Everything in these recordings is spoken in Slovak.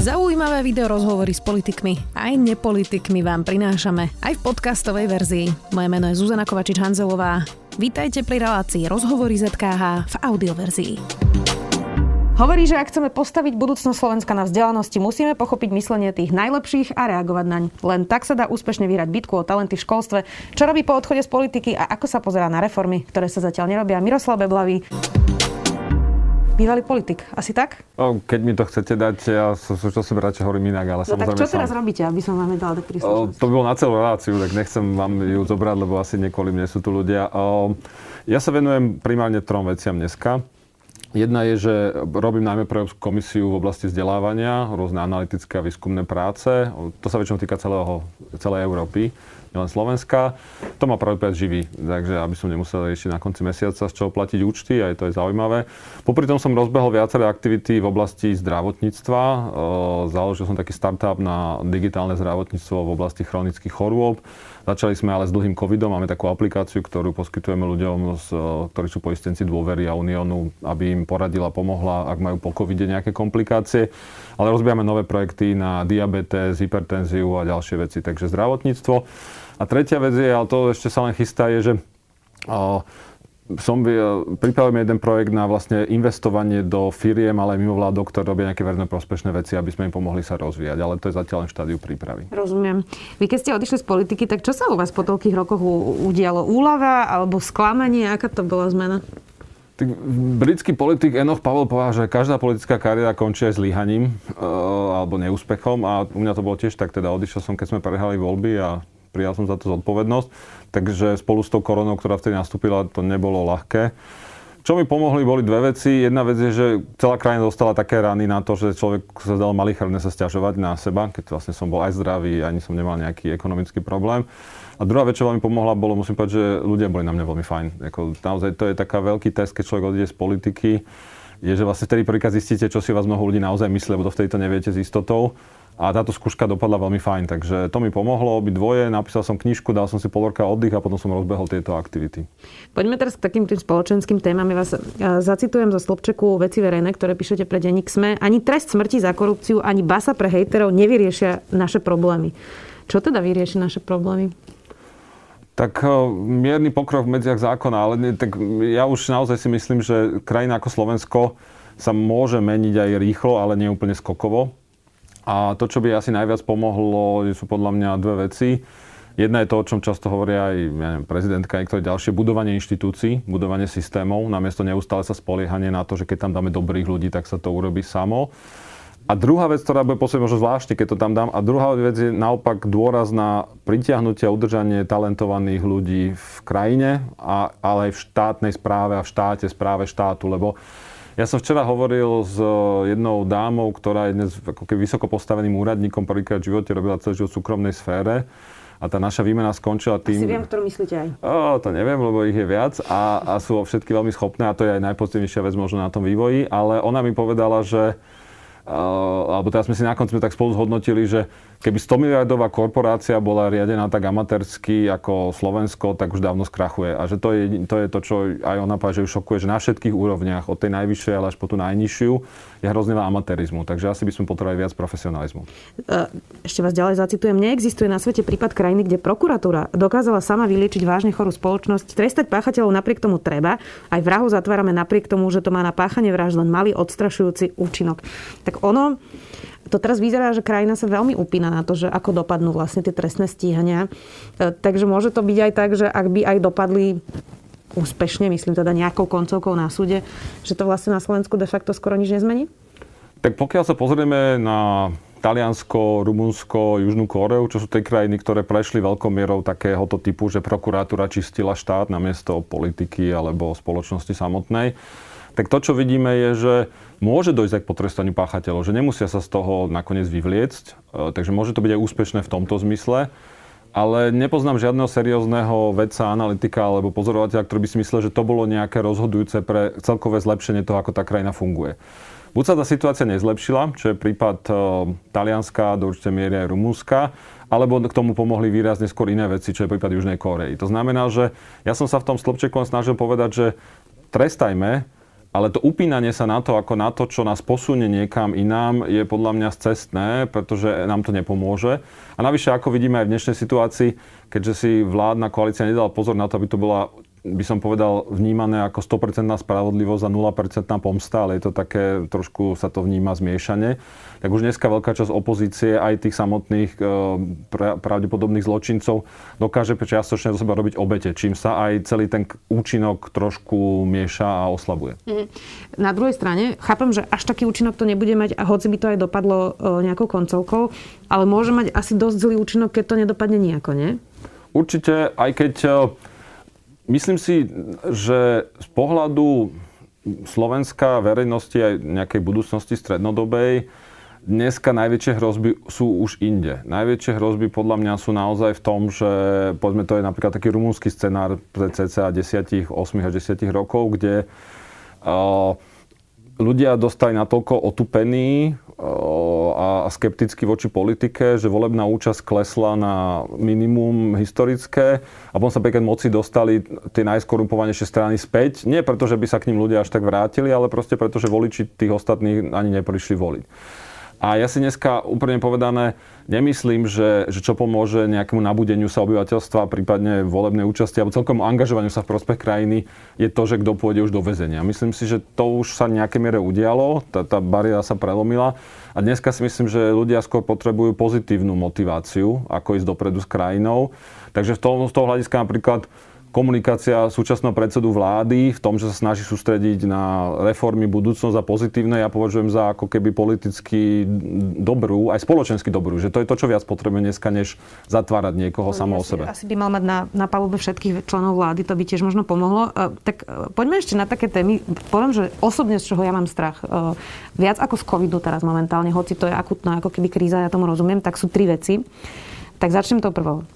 Zaujímavé video rozhovory s politikmi aj nepolitikmi vám prinášame aj v podcastovej verzii. Moje meno je Zuzana Kovačič-Hanzelová. Vítajte pri relácii Rozhovory ZKH v audioverzii. Hovorí, že ak chceme postaviť budúcnosť Slovenska na vzdelanosti, musíme pochopiť myslenie tých najlepších a reagovať naň. Len tak sa dá úspešne vyhrať bitku o talenty v školstve. Čo robí po odchode z politiky a ako sa pozerá na reformy, ktoré sa zatiaľ nerobia. Miroslav Beblavý bývalý politik. Asi tak? O, keď mi to chcete dať, ja som radšej hovorím inak, ale no samozrejme... tak čo teraz robíte, aby som vám dal tak To by bolo na celú reláciu, tak nechcem vám ju zobrať, lebo asi niekoľko mne sú tu ľudia. O, ja sa venujem primárne trom veciam dneska. Jedna je, že robím najmä pre komisiu v oblasti vzdelávania, rôzne analytické a výskumné práce. To sa väčšinou týka celého, celej Európy, nielen Slovenska. To ma práve živí, takže aby som nemusel ešte na konci mesiaca z čoho platiť účty, aj to je zaujímavé. Popri tom som rozbehol viaceré aktivity v oblasti zdravotníctva. Založil som taký startup na digitálne zdravotníctvo v oblasti chronických chorôb. Začali sme ale s dlhým covidom, máme takú aplikáciu, ktorú poskytujeme ľuďom, ktorí sú poistenci dôvery a Uniónu, aby im poradila, pomohla, ak majú po covide nejaké komplikácie. Ale rozbijame nové projekty na diabetes, hypertenziu a ďalšie veci. Takže zdravotníctvo. A tretia vec je, ale to ešte sa len chystá, je, že som pripravil jeden projekt na vlastne investovanie do firiem, ale aj mimovládok, ktoré robia nejaké verejné prospešné veci, aby sme im pomohli sa rozvíjať. Ale to je zatiaľ len v štádiu prípravy. Rozumiem. Vy keď ste odišli z politiky, tak čo sa u vás po toľkých rokoch udialo? Úlava alebo sklamanie? Aká to bola zmena? Tak britský politik Enoch Pavel povedal, že každá politická kariéra končí aj zlyhaním e, alebo neúspechom a u mňa to bolo tiež tak, teda odišiel som, keď sme prehrali voľby a prijal som za to zodpovednosť. Takže spolu s tou koronou, ktorá vtedy nastúpila, to nebolo ľahké. Čo mi pomohli, boli dve veci. Jedna vec je, že celá krajina dostala také rany na to, že človek sa dal malicherné sa stiažovať na seba, keď vlastne som bol aj zdravý, ani som nemal nejaký ekonomický problém. A druhá vec, čo veľmi pomohla, bolo, musím povedať, že ľudia boli na mňa veľmi fajn. Jako, naozaj to je taká veľký test, keď človek odíde z politiky, je, že vlastne vtedy prvýkrát zistíte, čo si vás mnoho ľudí naozaj myslí, lebo to vtedy to neviete s istotou. A táto skúška dopadla veľmi fajn, takže to mi pomohlo obi dvoje. Napísal som knižku, dal som si pol roka oddych a potom som rozbehol tieto aktivity. Poďme teraz k takým tým spoločenským témam. Ja vás zacitujem zo Slobčeku veci verejné, ktoré píšete pre denník SME. Ani trest smrti za korupciu, ani basa pre hejterov nevyriešia naše problémy. Čo teda vyrieši naše problémy? Tak mierny pokrok v medziach zákona, ale tak ja už naozaj si myslím, že krajina ako Slovensko sa môže meniť aj rýchlo, ale nie úplne skokovo a to, čo by asi najviac pomohlo, sú podľa mňa dve veci. Jedna je to, o čom často hovoria aj ja neviem, prezidentka niektoré ďalšie, budovanie inštitúcií, budovanie systémov, namiesto neustále sa spoliehanie na to, že keď tam dáme dobrých ľudí, tak sa to urobí samo. A druhá vec, ktorá bude posledne možno zvláštne, keď to tam dám, a druhá vec je naopak dôraz na pritiahnutie a udržanie talentovaných ľudí v krajine, a, ale aj v štátnej správe a v štáte, správe štátu, lebo ja som včera hovoril s eh, jednou dámou, ktorá je dnes ako keby vysoko postaveným úradníkom, prvýkrát v živote robila celý život v súkromnej sfére. A tá naša výmena skončila tým... Asi viem, ktorú myslíte aj. O, to neviem, lebo ich je viac a, a sú všetky veľmi schopné a to je aj najpozitívnejšia vec možno na tom vývoji. Ale ona mi povedala, že uh, alebo teraz sme si na konci tak spolu zhodnotili, že Keby 100 miliardová korporácia bola riadená tak amatérsky ako Slovensko, tak už dávno skrachuje. A že to je to, je to čo aj ona povedala, že ju šokuje, že na všetkých úrovniach, od tej najvyššej, ale až po tú najnižšiu, je hrozne veľa amatérizmu. Takže asi by sme potrebovali viac profesionalizmu. E, ešte vás ďalej zacitujem. Neexistuje na svete prípad krajiny, kde prokuratúra dokázala sama vyliečiť vážne chorú spoločnosť. Trestať páchateľov napriek tomu treba. Aj vrahu zatvárame napriek tomu, že to má na páchanie vražd len malý odstrašujúci účinok. Tak ono, to teraz vyzerá, že krajina sa veľmi upína na to, že ako dopadnú vlastne tie trestné stíhania. E, takže môže to byť aj tak, že ak by aj dopadli úspešne, myslím teda nejakou koncovkou na súde, že to vlastne na Slovensku de facto skoro nič nezmení? Tak pokiaľ sa pozrieme na Taliansko, Rumunsko, Južnú Koreu, čo sú tie krajiny, ktoré prešli veľkou mierou takéhoto typu, že prokuratúra čistila štát namiesto politiky alebo spoločnosti samotnej, tak to, čo vidíme, je, že môže dojsť k potrestaniu páchateľov, že nemusia sa z toho nakoniec vyvliecť, e, takže môže to byť aj úspešné v tomto zmysle. Ale nepoznám žiadneho seriózneho vedca, analytika alebo pozorovateľa, ktorý by si myslel, že to bolo nejaké rozhodujúce pre celkové zlepšenie toho, ako tá krajina funguje. Buď sa tá situácia nezlepšila, čo je prípad e, Talianska, do určitej miery aj Rumúnska, alebo k tomu pomohli výrazne skôr iné veci, čo je prípad Južnej Korei. To znamená, že ja som sa v tom slobčeku snažil povedať, že trestajme ale to upínanie sa na to, ako na to, čo nás posunie niekam inám, je podľa mňa cestné, pretože nám to nepomôže. A navyše, ako vidíme aj v dnešnej situácii, keďže si vládna koalícia nedala pozor na to, aby to bola by som povedal, vnímané ako 100% spravodlivosť a 0% pomsta, ale je to také, trošku sa to vníma zmiešane. Tak už dneska veľká časť opozície, aj tých samotných e, pravdepodobných zločincov, dokáže čiastočne do seba robiť obete, čím sa aj celý ten účinok trošku mieša a oslabuje. Mm. Na druhej strane, chápem, že až taký účinok to nebude mať, a hoci by to aj dopadlo e, nejakou koncovkou, ale môže mať asi dosť zlý účinok, keď to nedopadne nejako, nie? Určite, aj keď e, Myslím si, že z pohľadu slovenská verejnosti aj nejakej budúcnosti strednodobej dneska najväčšie hrozby sú už inde. Najväčšie hrozby podľa mňa sú naozaj v tom, že povedzme to je napríklad taký rumúnsky scenár pre cca 10, 8 až 10 rokov, kde uh, ľudia dostali natoľko otupení a skepticky voči politike, že volebná účasť klesla na minimum historické a potom sa pekne moci dostali tie najskorumpovanejšie strany späť. Nie preto, že by sa k ním ľudia až tak vrátili, ale proste preto, že voliči tých ostatných ani neprišli voliť. A ja si dneska úplne povedané nemyslím, že, že čo pomôže nejakému nabudeniu sa obyvateľstva, prípadne volebnej účasti alebo celkom angažovaniu sa v prospech krajiny, je to, že kto pôjde už do väzenia. Myslím si, že to už sa nejaké miere udialo, tá, tá bariéra sa prelomila a dneska si myslím, že ľudia skôr potrebujú pozitívnu motiváciu, ako ísť dopredu s krajinou. Takže v tom, z toho hľadiska napríklad komunikácia súčasného predsedu vlády v tom, že sa snaží sústrediť na reformy, budúcnosť a pozitívne, ja považujem za ako keby politicky dobrú, aj spoločensky dobrú, že to je to, čo viac potrebuje dneska, než zatvárať niekoho samo o sebe. Asi by mal mať na, na palube všetkých členov vlády, to by tiež možno pomohlo. Uh, tak uh, poďme ešte na také témy. Poviem, že osobne z čoho ja mám strach. Uh, viac ako z covidu teraz momentálne, hoci to je akutná ako keby kríza, ja tomu rozumiem, tak sú tri veci. Tak začnem to prvou.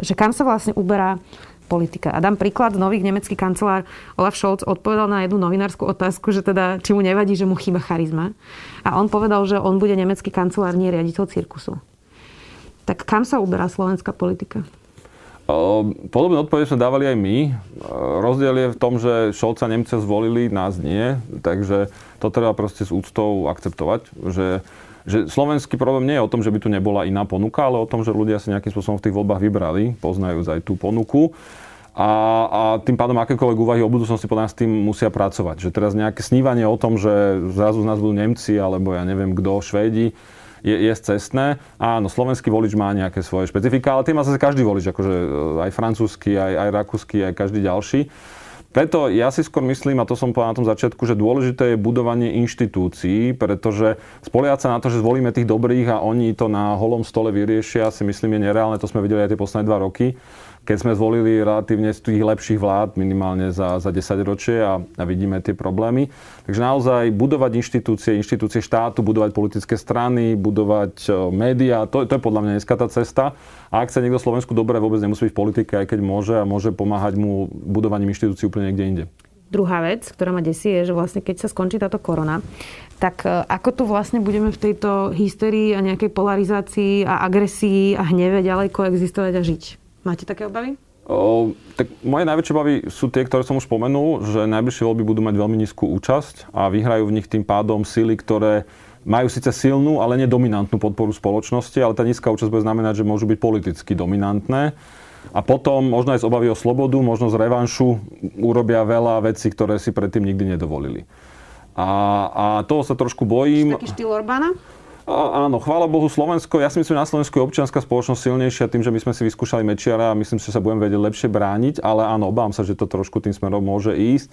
Že kam sa vlastne uberá politika. A dám príklad, nový nemecký kancelár Olaf Scholz odpovedal na jednu novinárskú otázku, že teda, či mu nevadí, že mu chýba charizma. A on povedal, že on bude nemecký kancelár, nie riaditeľ cirkusu. Tak kam sa uberá slovenská politika? Podobné odpovede sme dávali aj my. Rozdiel je v tom, že Šolca Nemce zvolili, nás nie. Takže to treba proste s úctou akceptovať, že že slovenský problém nie je o tom, že by tu nebola iná ponuka, ale o tom, že ľudia si nejakým spôsobom v tých voľbách vybrali, poznajú aj tú ponuku. A, a tým pádom akékoľvek úvahy o budúcnosti podľa nás tým musia pracovať. Že teraz nejaké snívanie o tom, že zrazu z nás budú Nemci, alebo ja neviem kto, Švédi, je, je cestné. Áno, slovenský volič má nejaké svoje špecifika, ale tým má zase každý volič, akože e, aj francúzsky, aj, aj rakúsky, aj každý ďalší. Preto ja si skôr myslím, a to som povedal na tom začiatku, že dôležité je budovanie inštitúcií, pretože spoliať sa na to, že zvolíme tých dobrých a oni to na holom stole vyriešia, si myslím je nereálne. To sme videli aj tie posledné dva roky keď sme zvolili relatívne z tých lepších vlád, minimálne za, za 10 ročie a, a vidíme tie problémy. Takže naozaj budovať inštitúcie, inštitúcie štátu, budovať politické strany, budovať médiá, to, to je podľa mňa dneska tá cesta. A ak sa niekto Slovensku dobre, vôbec nemusí byť v politike, aj keď môže a môže pomáhať mu budovaním inštitúcií úplne niekde inde. Druhá vec, ktorá ma desí, je, že vlastne keď sa skončí táto korona, tak e, ako tu vlastne budeme v tejto hysterii a nejakej polarizácii a agresii a hneve ďalej koexistovať a žiť? Máte také obavy? O, tak moje najväčšie obavy sú tie, ktoré som už spomenul, že najbližšie voľby budú mať veľmi nízku účasť a vyhrajú v nich tým pádom síly, ktoré majú síce silnú, ale nedominantnú podporu spoločnosti, ale tá nízka účasť bude znamenať, že môžu byť politicky dominantné. A potom možno aj z obavy o slobodu, možno z revanšu urobia veľa vecí, ktoré si predtým nikdy nedovolili. A, a toho sa trošku bojím. Taký štýl Orbána? Áno, chvála Bohu Slovensko. Ja si myslím, že na Slovensku je občianská spoločnosť silnejšia tým, že my sme si vyskúšali Mečiara a myslím, že sa budeme vedieť lepšie brániť, ale áno, obávam sa, že to trošku tým smerom môže ísť.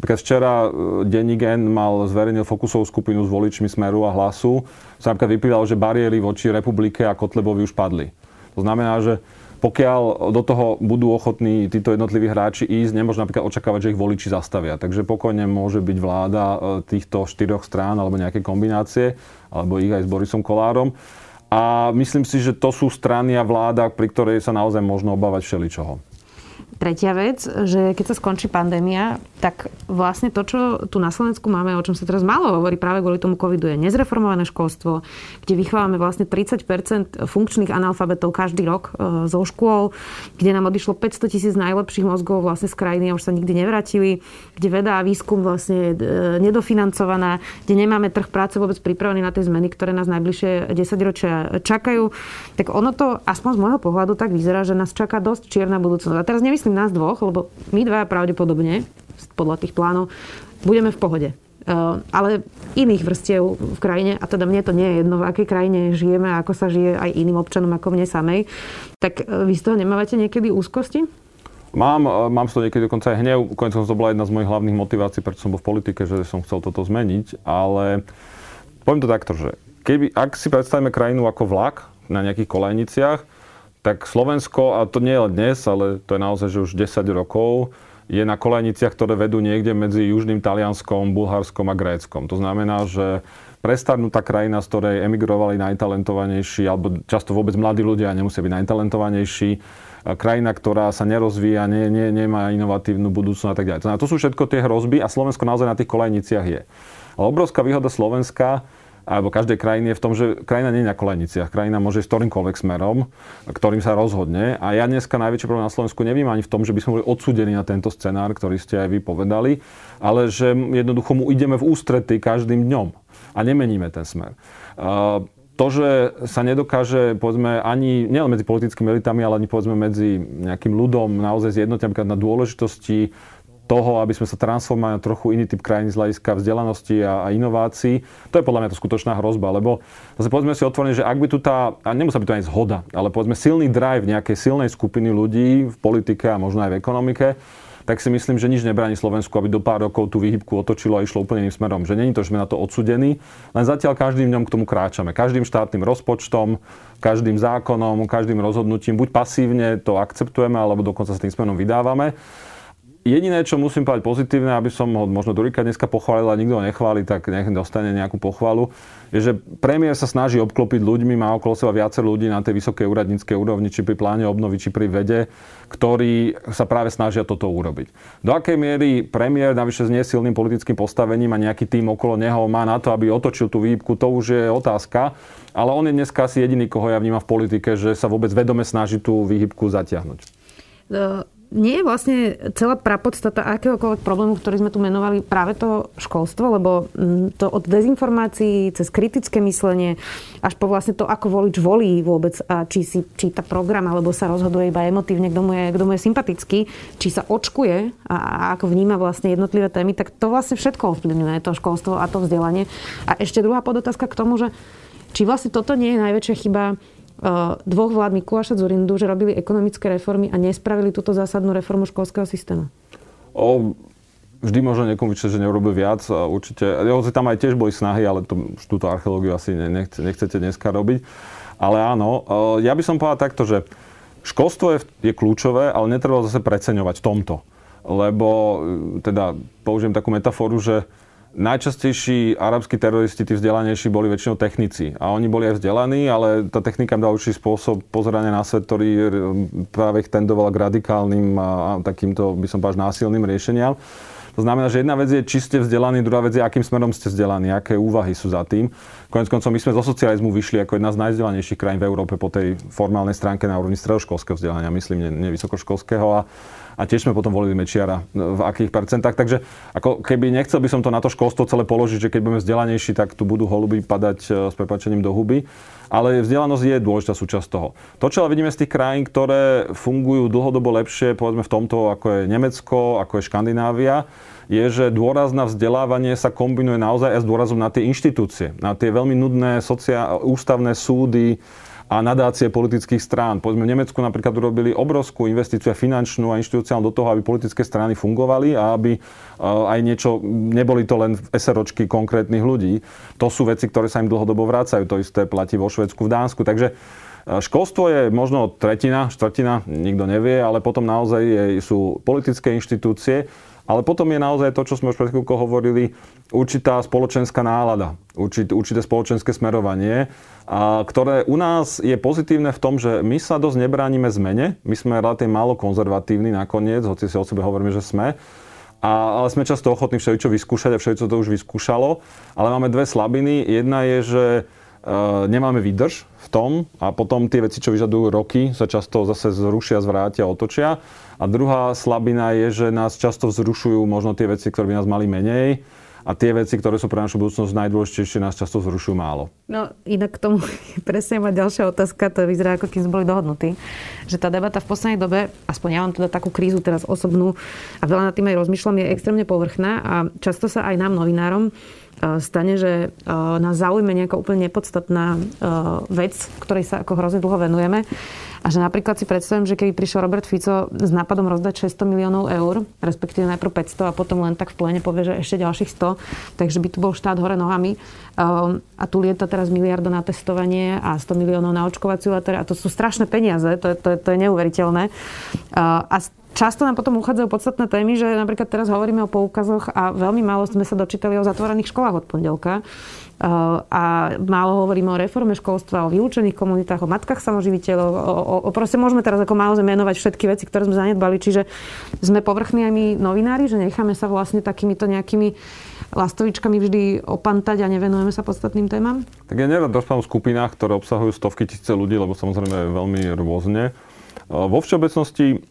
Napríklad včera e, denník N mal zverejnil fokusovú skupinu s voličmi Smeru a Hlasu. Sa napríklad vyplývalo, že bariéry voči republike a Kotlebovi už padli. To znamená, že pokiaľ do toho budú ochotní títo jednotliví hráči ísť, nemôžno napríklad očakávať, že ich voliči zastavia. Takže pokojne môže byť vláda e, týchto štyroch strán alebo nejaké kombinácie, alebo ich aj s Borisom Kolárom. A myslím si, že to sú strany a vláda, pri ktorej sa naozaj možno obávať všeličoho. Tretia vec, že keď sa skončí pandémia, tak vlastne to, čo tu na Slovensku máme, o čom sa teraz málo hovorí práve kvôli tomu covidu, je nezreformované školstvo, kde vychovávame vlastne 30% funkčných analfabetov každý rok e, zo škôl, kde nám odišlo 500 tisíc najlepších mozgov vlastne z krajiny a už sa nikdy nevrátili, kde veda a výskum vlastne je nedofinancovaná, kde nemáme trh práce vôbec pripravený na tie zmeny, ktoré nás najbližšie 10 ročia čakajú. Tak ono to, aspoň z môjho pohľadu, tak vyzerá, že nás čaká dosť čierna budúcnosť. A teraz nemyslím nás dvoch, lebo my dva pravdepodobne, podľa tých plánov, budeme v pohode. Uh, ale iných vrstiev v krajine, a teda mne to nie je jedno, v akej krajine žijeme, ako sa žije aj iným občanom ako mne samej, tak uh, vy z toho nemávate niekedy úzkosti? Mám, uh, mám z toho niekedy dokonca aj hnev. Konec to bola jedna z mojich hlavných motivácií, prečo som bol v politike, že som chcel toto zmeniť. Ale poviem to takto, že keby, ak si predstavíme krajinu ako vlak na nejakých kolejniciach, tak Slovensko, a to nie je len dnes, ale to je naozaj, že už 10 rokov, je na kolejniciach, ktoré vedú niekde medzi južným Talianskom, Bulharskom a Gréckom. To znamená, že prestarnutá krajina, z ktorej emigrovali najtalentovanejší, alebo často vôbec mladí ľudia nemusia byť najtalentovanejší, krajina, ktorá sa nerozvíja, nie, nie, nemá inovatívnu budúcnosť a tak ďalej. To sú všetko tie hrozby a Slovensko naozaj na tých kolejniciach je. Ale obrovská výhoda Slovenska alebo každej krajiny je v tom, že krajina nie je na koleniciach. Krajina môže ísť ktorýmkoľvek smerom, ktorým sa rozhodne. A ja dneska najväčší problém na Slovensku nevím ani v tom, že by sme boli odsudení na tento scenár, ktorý ste aj vy povedali, ale že jednoducho mu ideme v ústrety každým dňom a nemeníme ten smer. to, že sa nedokáže, povedzme, ani nielen medzi politickými elitami, ale ani povedzme medzi nejakým ľudom naozaj zjednotiť na dôležitosti toho, aby sme sa transformovali na trochu iný typ krajiny z hľadiska vzdelanosti a, a inovácií. To je podľa mňa to skutočná hrozba, lebo zase povedzme si otvorene, že ak by tu tá, a nemusí byť to ani zhoda, ale povedzme silný drive nejakej silnej skupiny ľudí v politike a možno aj v ekonomike, tak si myslím, že nič nebráni Slovensku, aby do pár rokov tú výhybku otočilo a išlo úplne iným smerom. Že není to, že sme na to odsudení, len zatiaľ každým dňom k tomu kráčame. Každým štátnym rozpočtom, každým zákonom, každým rozhodnutím, buď pasívne to akceptujeme, alebo dokonca sa tým smerom vydávame. Jediné, čo musím povedať pozitívne, aby som ho možno Durika dneska pochválil a nikto ho nechváli, tak nech dostane nejakú pochvalu, je, že premiér sa snaží obklopiť ľuďmi, má okolo seba viacer ľudí na tej vysokej úradníckej úrovni, či pri pláne obnovy, či pri vede, ktorí sa práve snažia toto urobiť. Do akej miery premiér, navyše s nesilným politickým postavením a nejaký tým okolo neho má na to, aby otočil tú výpku, to už je otázka. Ale on je dneska asi jediný, koho ja vnímam v politike, že sa vôbec vedome snaží tú výhybku zatiahnuť. No, nie je vlastne celá prapodstata akéhokoľvek problému, ktorý sme tu menovali práve to školstvo, lebo mm, to od dezinformácií cez kritické myslenie až po vlastne to, ako volič volí vôbec a či si číta program alebo sa rozhoduje iba emotívne, kto mu je, kto mu je sympatický, či sa očkuje a, a ako vníma vlastne jednotlivé témy, tak to vlastne všetko ovplyvňuje to školstvo a to vzdelanie. A ešte druhá podotázka k tomu, že či vlastne toto nie je najväčšia chyba dvoch vlád Mikuláša Zurindu, že robili ekonomické reformy a nespravili túto zásadnú reformu školského systému? O, vždy možno niekomu vyčítať, že neurobil viac. A určite, hoci tam aj tiež boli snahy, ale to, túto archeológiu asi nechce, nechcete dneska robiť. Ale áno, ja by som povedal takto, že školstvo je, je kľúčové, ale netreba zase preceňovať v tomto. Lebo, teda použijem takú metaforu, že najčastejší arabskí teroristi, tí vzdelanejší, boli väčšinou technici. A oni boli aj vzdelaní, ale tá technika dala určitý spôsob pozerania na svet, ktorý práve ich tendoval k radikálnym a, takýmto, by som povedal, násilným riešeniam. To znamená, že jedna vec je, či ste vzdelaní, druhá vec je, akým smerom ste vzdelaní, aké úvahy sú za tým. Konec koncov, my sme zo socializmu vyšli ako jedna z najvzdelanejších krajín v Európe po tej formálnej stránke na úrovni stredoškolského vzdelania, myslím, nie, nie vysokoškolského. A a tiež sme potom volili Mečiara v akých percentách. Takže ako keby nechcel by som to na to školstvo celé položiť, že keď budeme vzdelanejší, tak tu budú holuby padať e, s prepačením do huby. Ale vzdelanosť je dôležitá súčasť toho. To, čo ale vidíme z tých krajín, ktoré fungujú dlhodobo lepšie, povedzme v tomto, ako je Nemecko, ako je Škandinávia, je, že dôraz na vzdelávanie sa kombinuje naozaj aj s dôrazom na tie inštitúcie, na tie veľmi nudné sociál- ústavné súdy, a nadácie politických strán. Povedzme, v Nemecku napríklad urobili obrovskú investíciu finančnú a inštitúciálnu do toho, aby politické strany fungovali a aby eh, aj niečo, neboli to len SROčky konkrétnych ľudí. To sú veci, ktoré sa im dlhodobo vrácajú. To isté platí vo Švedsku, v Dánsku. Takže eh, Školstvo je možno tretina, štvrtina, nikto nevie, ale potom naozaj sú politické inštitúcie ale potom je naozaj to, čo sme už pred chvíľkou hovorili, určitá spoločenská nálada, určité, určité spoločenské smerovanie, a, ktoré u nás je pozitívne v tom, že my sa dosť nebránime zmene. My sme relatívne málo konzervatívni nakoniec, hoci si o sebe hovoríme, že sme. A, ale sme často ochotní všeličo vyskúšať a všeličo to už vyskúšalo. Ale máme dve slabiny. Jedna je, že e, nemáme výdrž v tom a potom tie veci, čo vyžadujú roky, sa často zase zrušia, zvrátia, otočia. A druhá slabina je, že nás často vzrušujú možno tie veci, ktoré by nás mali menej a tie veci, ktoré sú pre našu budúcnosť najdôležitejšie, nás často vzrušujú málo. No inak k tomu presne má ďalšia otázka, to vyzerá ako kým sme boli dohodnutí, že tá debata v poslednej dobe, aspoň ja mám teda takú krízu teraz osobnú a veľa nad tým aj rozmýšľam, je extrémne povrchná a často sa aj nám novinárom stane, že nás zaujme nejaká úplne nepodstatná vec, ktorej sa ako hrozne dlho venujeme. A že napríklad si predstavím, že keby prišiel Robert Fico s nápadom rozdať 600 miliónov eur, respektíve najprv 500 a potom len tak v plene povie, že ešte ďalších 100, takže by tu bol štát hore nohami. A tu lieta teraz miliarda na testovanie a 100 miliónov na očkovaciu a to sú strašné peniaze, to je, to je, to je neuveriteľné. A Často nám potom uchádzajú podstatné témy, že napríklad teraz hovoríme o poukazoch a veľmi málo sme sa dočítali o zatvorených školách od pondelka. Uh, a málo hovoríme o reforme školstva, o vylúčených komunitách, o matkách samoživiteľov, o, o, proste môžeme teraz ako málo menovať všetky veci, ktoré sme zanedbali. Čiže sme povrchní aj my novinári, že necháme sa vlastne takýmito nejakými lastovičkami vždy opantať a nevenujeme sa podstatným témam? Tak ja nerad rozprávam o skupinách, ktoré obsahujú stovky tisíce ľudí, lebo samozrejme veľmi rôzne. Uh, vo všeobecnosti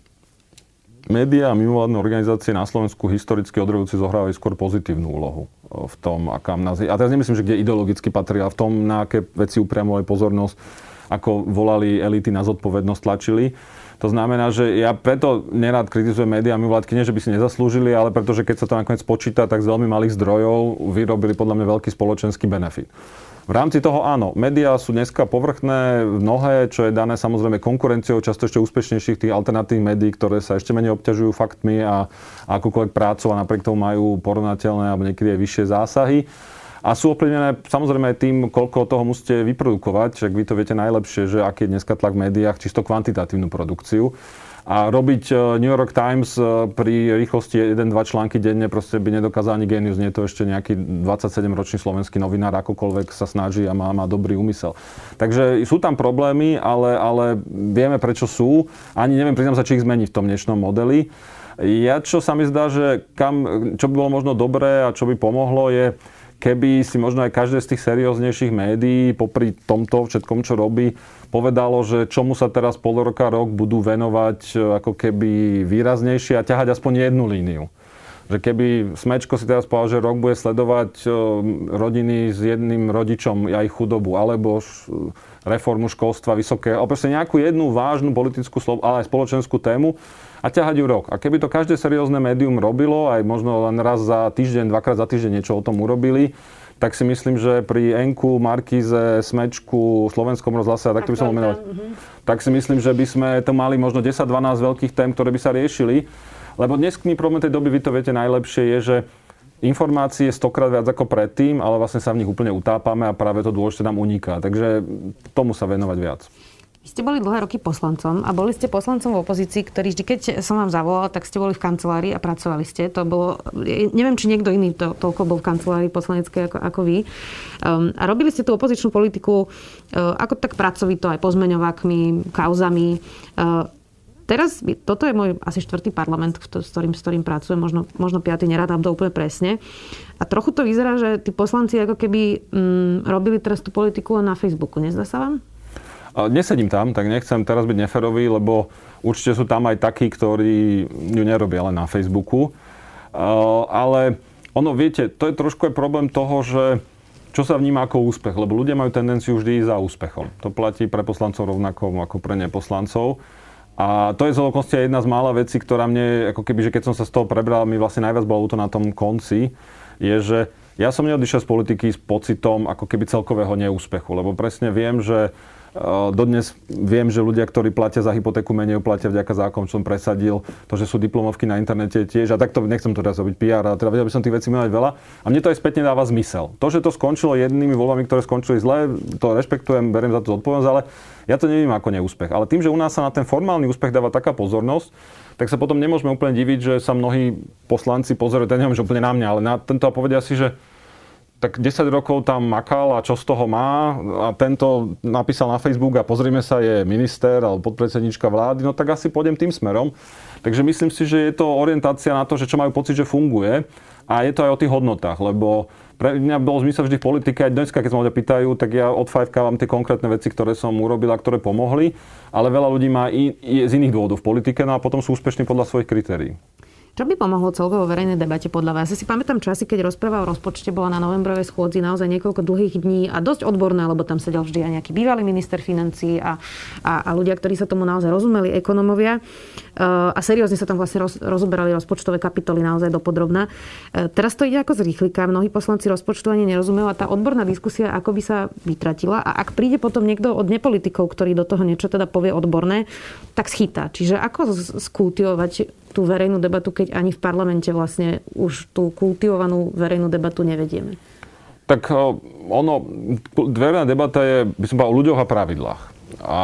médiá a mimovládne organizácie na Slovensku historicky od revolúcie zohrávajú skôr pozitívnu úlohu v tom, akám nás... A teraz nemyslím, že kde ideologicky patria, v tom, na aké veci upriamovali pozornosť, ako volali elity na zodpovednosť, tlačili. To znamená, že ja preto nerád kritizujem médiá a mimovládky, nie že by si nezaslúžili, ale pretože keď sa to nakoniec počíta, tak z veľmi malých zdrojov vyrobili podľa mňa veľký spoločenský benefit. V rámci toho áno, médiá sú dneska povrchné, mnohé, čo je dané samozrejme konkurenciou často ešte úspešnejších tých alternatívnych médií, ktoré sa ešte menej obťažujú faktmi a, akúkoľvek prácu a napriek tomu majú porovnateľné alebo niekedy aj vyššie zásahy. A sú ovplyvnené samozrejme aj tým, koľko toho musíte vyprodukovať, však vy to viete najlepšie, že aký je dneska tlak v médiách, čisto kvantitatívnu produkciu. A robiť e, New York Times e, pri rýchlosti 1-2 články denne proste by nedokázal ani genius. Nie je to ešte nejaký 27-ročný slovenský novinár, akokoľvek sa snaží a má, má dobrý úmysel. Takže sú tam problémy, ale, ale vieme prečo sú. Ani neviem, priznám sa, či ich zmení v tom dnešnom modeli. Ja, čo sa mi zdá, že kam, čo by bolo možno dobré a čo by pomohlo, je keby si možno aj každé z tých serióznejších médií popri tomto všetkom, čo robí, povedalo, že čomu sa teraz pol roka, rok budú venovať ako keby výraznejšie a ťahať aspoň jednu líniu. Že keby Smečko si teraz povedal, že rok bude sledovať e, rodiny s jedným rodičom a ich chudobu, alebo reformu školstva vysoké, proste nejakú jednu vážnu politickú, ale aj spoločenskú tému, a ťahať ju rok. A keby to každé seriózne médium robilo, aj možno len raz za týždeň, dvakrát za týždeň niečo o tom urobili, tak si myslím, že pri Enku, Markize, Smečku, Slovenskom rozhlase, tak to by som menovať, uh-huh. tak si myslím, že by sme to mali možno 10-12 veľkých tém, ktoré by sa riešili. Lebo dnes k problém tej doby, vy to viete najlepšie, je, že informácie stokrát viac ako predtým, ale vlastne sa v nich úplne utápame a práve to dôležité nám uniká. Takže tomu sa venovať viac. Vy ste boli dlhé roky poslancom a boli ste poslancom v opozícii, ktorý vždy, keď som vám zavolal, tak ste boli v kancelárii a pracovali ste. To bolo, neviem, či niekto iný to, toľko bol v kancelárii poslaneckej ako, ako vy. Um, a robili ste tú opozičnú politiku uh, ako tak pracovito, aj pozmeňovákmi, kauzami. Uh, Teraz, toto je môj asi štvrtý parlament, s ktorým, s ktorým pracujem, možno, možno piatý, neradám to úplne presne. A trochu to vyzerá, že tí poslanci ako keby mm, robili teraz tú politiku na Facebooku. Nezdá sa vám? Nesedím tam, tak nechcem teraz byť neferový, lebo určite sú tam aj takí, ktorí ju nerobia len na Facebooku. Ale ono, viete, to je trošku aj problém toho, že čo sa vníma ako úspech, lebo ľudia majú tendenciu vždy ísť za úspechom. To platí pre poslancov rovnako ako pre neposlancov. A to je z aj jedna z mála vecí, ktorá mne, ako keby, že keď som sa z toho prebral, mi vlastne najviac bolo to na tom konci, je, že ja som neodišiel z politiky s pocitom ako keby celkového neúspechu, lebo presne viem, že Dodnes viem, že ľudia, ktorí platia za hypotéku, menej platia vďaka zákon, čo som presadil. To, že sú diplomovky na internete tiež. A takto nechcem to teraz robiť PR, ale teda vedel by som tých vecí menovať veľa. A mne to aj spätne dáva zmysel. To, že to skončilo jednými voľbami, ktoré skončili zle, to rešpektujem, beriem za to zodpovednosť, ale ja to neviem ako neúspech. Ale tým, že u nás sa na ten formálny úspech dáva taká pozornosť, tak sa potom nemôžeme úplne diviť, že sa mnohí poslanci pozerajú, teda neviem, že úplne na mňa, ale na tento a povedia si, že tak 10 rokov tam makal a čo z toho má a tento napísal na Facebook a pozrime sa, je minister alebo podpredsednička vlády, no tak asi pôjdem tým smerom. Takže myslím si, že je to orientácia na to, že čo majú pocit, že funguje a je to aj o tých hodnotách, lebo pre mňa bol zmysel vždy v politike, aj dneska, keď sa ľudia pýtajú, tak ja odfajfkávam tie konkrétne veci, ktoré som urobil a ktoré pomohli, ale veľa ľudí má i, i z iných dôvodov v politike, no a potom sú úspešní podľa svojich kritérií. Čo by pomohlo celkovo verejnej debate podľa vás? Ja si pamätám časy, keď rozpráva o rozpočte bola na novembrovej schôdzi naozaj niekoľko dlhých dní a dosť odborné, lebo tam sedel vždy aj nejaký bývalý minister financí a, a, a ľudia, ktorí sa tomu naozaj rozumeli, ekonomovia. Uh, a seriózne sa tam vlastne roz, rozoberali rozpočtové kapitoly naozaj dopodrobná. Uh, teraz to ide ako z rýchlika. Mnohí poslanci rozpočtu ani nerozumejú a tá odborná diskusia ako by sa vytratila. A ak príde potom niekto od nepolitikov, ktorý do toho niečo teda povie odborné, tak schytá. Čiže ako skultivovať tú verejnú debatu, keď ani v parlamente vlastne už tú kultivovanú verejnú debatu nevedieme? Tak ono, verejná debata je, by som povedal, o ľuďoch a pravidlách. A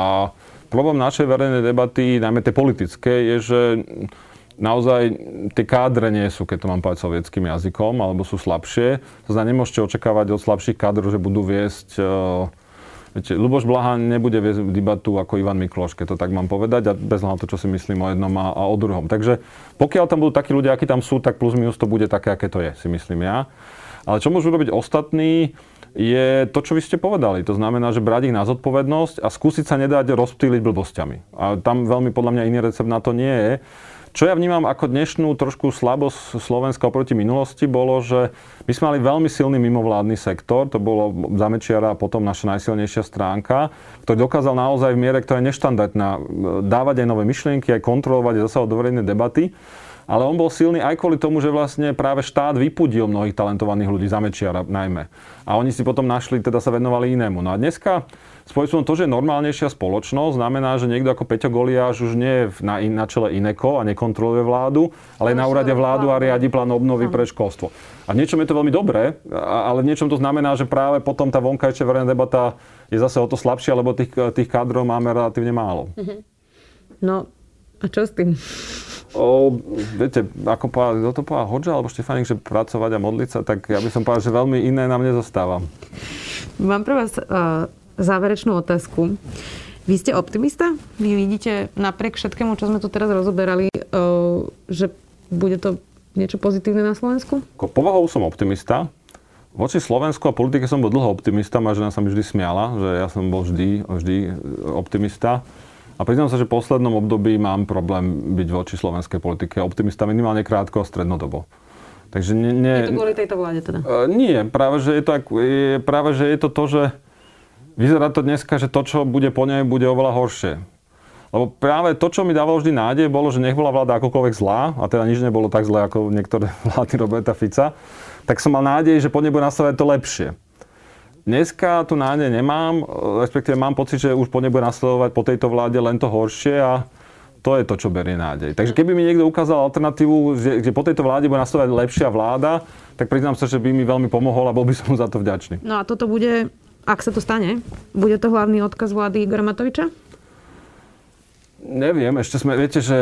problém našej verejnej debaty, najmä tej politické, je, že naozaj tie kádre nie sú, keď to mám povedať sovietským jazykom, alebo sú slabšie. To znamená, nemôžete očakávať od slabších kádrov, že budú viesť Viete, Luboš Blaha nebude viesť debatu ako Ivan Mikloš, keď to tak mám povedať, a bez na to, čo si myslím o jednom a, a o druhom. Takže pokiaľ tam budú takí ľudia, akí tam sú, tak plus minus to bude také, aké to je, si myslím ja. Ale čo môžu robiť ostatní, je to, čo vy ste povedali. To znamená, že brať ich na zodpovednosť a skúsiť sa nedať rozptýliť blbosťami. A tam veľmi podľa mňa iný recept na to nie je. Čo ja vnímam ako dnešnú trošku slabosť Slovenska oproti minulosti, bolo, že my sme mali veľmi silný mimovládny sektor, to bolo Zamečiara potom naša najsilnejšia stránka, ktorý dokázal naozaj v miere, ktorá je neštandardná, dávať aj nové myšlienky, aj kontrolovať, aj zasahovať do verejnej debaty. Ale on bol silný aj kvôli tomu, že vlastne práve štát vypudil mnohých talentovaných ľudí, Zamečiara najmä. A oni si potom našli, teda sa venovali inému. No a dneska spôsobom to, že normálnejšia spoločnosť znamená, že niekto ako Peťo Goliáš už nie je na, na čele Ineko a nekontroluje vládu, ale je na úrade vládu a riadi plán obnovy pre školstvo. A v niečom je to veľmi dobré, ale v niečom to znamená, že práve potom tá vonkajšia verejná debata je zase o to slabšia, lebo tých, tých kádrov máme relatívne málo. Mhm. No, a čo s tým? O, viete, ako povedal, kto to povedal, Hodža alebo Štefanik, že pracovať a modliť sa, tak ja by som povedal, že veľmi iné nám nezostáva. Mám pre vás uh, záverečnú otázku. Vy ste optimista? Vy vidíte napriek všetkému, čo sme tu teraz rozoberali, uh, že bude to niečo pozitívne na Slovensku? Povahou som optimista. Voči Slovensku a politike som bol dlho optimista, moja žena sa mi vždy smiala, že ja som bol vždy, vždy optimista. A priznám sa, že v poslednom období mám problém byť voči slovenskej politike optimista minimálne krátko a strednodobo. Takže nie, nie, je to kvôli tejto vláde teda? Uh, nie, práve že, je to, je, práve, že je to to, že vyzerá to dneska, že to, čo bude po nej, bude oveľa horšie. Lebo práve to, čo mi dávalo vždy nádej, bolo, že nech bola vláda akokoľvek zlá, a teda nič nebolo tak zlé ako niektoré vlády Roberta Fica, tak som mal nádej, že po nej bude nastavať to lepšie. Dneska tu nádej nemám, respektíve mám pocit, že už po nej bude nasledovať po tejto vláde len to horšie a to je to, čo berie nádej. Takže keby mi niekto ukázal alternatívu, kde po tejto vláde bude nasledovať lepšia vláda, tak priznám sa, že by mi veľmi pomohol a bol by som mu za to vďačný. No a toto bude, ak sa to stane, bude to hlavný odkaz vlády Igora Matoviča? Neviem, ešte sme, viete, že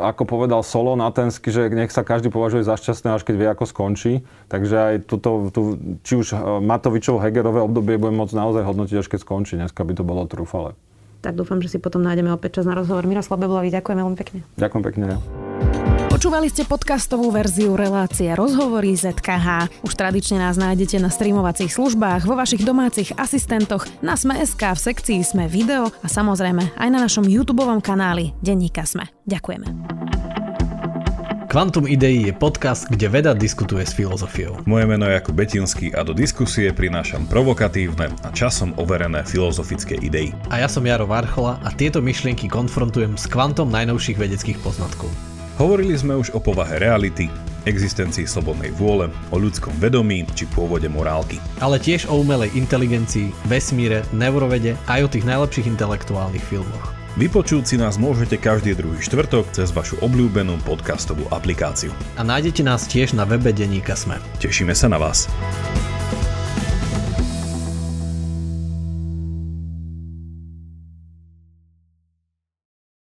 ako povedal Solo na Tensky, že nech sa každý považuje za šťastné, až keď vie, ako skončí. Takže aj tuto, tu, či už Matovičov Hegerové obdobie budem môcť naozaj hodnotiť, až keď skončí. Dneska by to bolo trúfale. Tak dúfam, že si potom nájdeme opäť čas na rozhovor. Miroslav Bebulovi, ďakujem veľmi pekne. Ďakujem pekne. Ja. Počúvali ste podcastovú verziu relácie Rozhovory ZKH. Už tradične nás nájdete na streamovacích službách, vo vašich domácich asistentoch, na Sme.sk, v sekcii Sme video a samozrejme aj na našom YouTube kanáli Denníka Sme. Ďakujeme. Quantum Idei je podcast, kde veda diskutuje s filozofiou. Moje meno je ako Betinský a do diskusie prinášam provokatívne a časom overené filozofické idei. A ja som Jaro Varchola a tieto myšlienky konfrontujem s kvantom najnovších vedeckých poznatkov. Hovorili sme už o povahe reality, existencii slobodnej vôle, o ľudskom vedomí či pôvode morálky. Ale tiež o umelej inteligencii, vesmíre, neurovede aj o tých najlepších intelektuálnych filmoch. Vypočuť si nás môžete každý druhý štvrtok cez vašu obľúbenú podcastovú aplikáciu. A nájdete nás tiež na webe Deníka Sme. Tešíme sa na vás.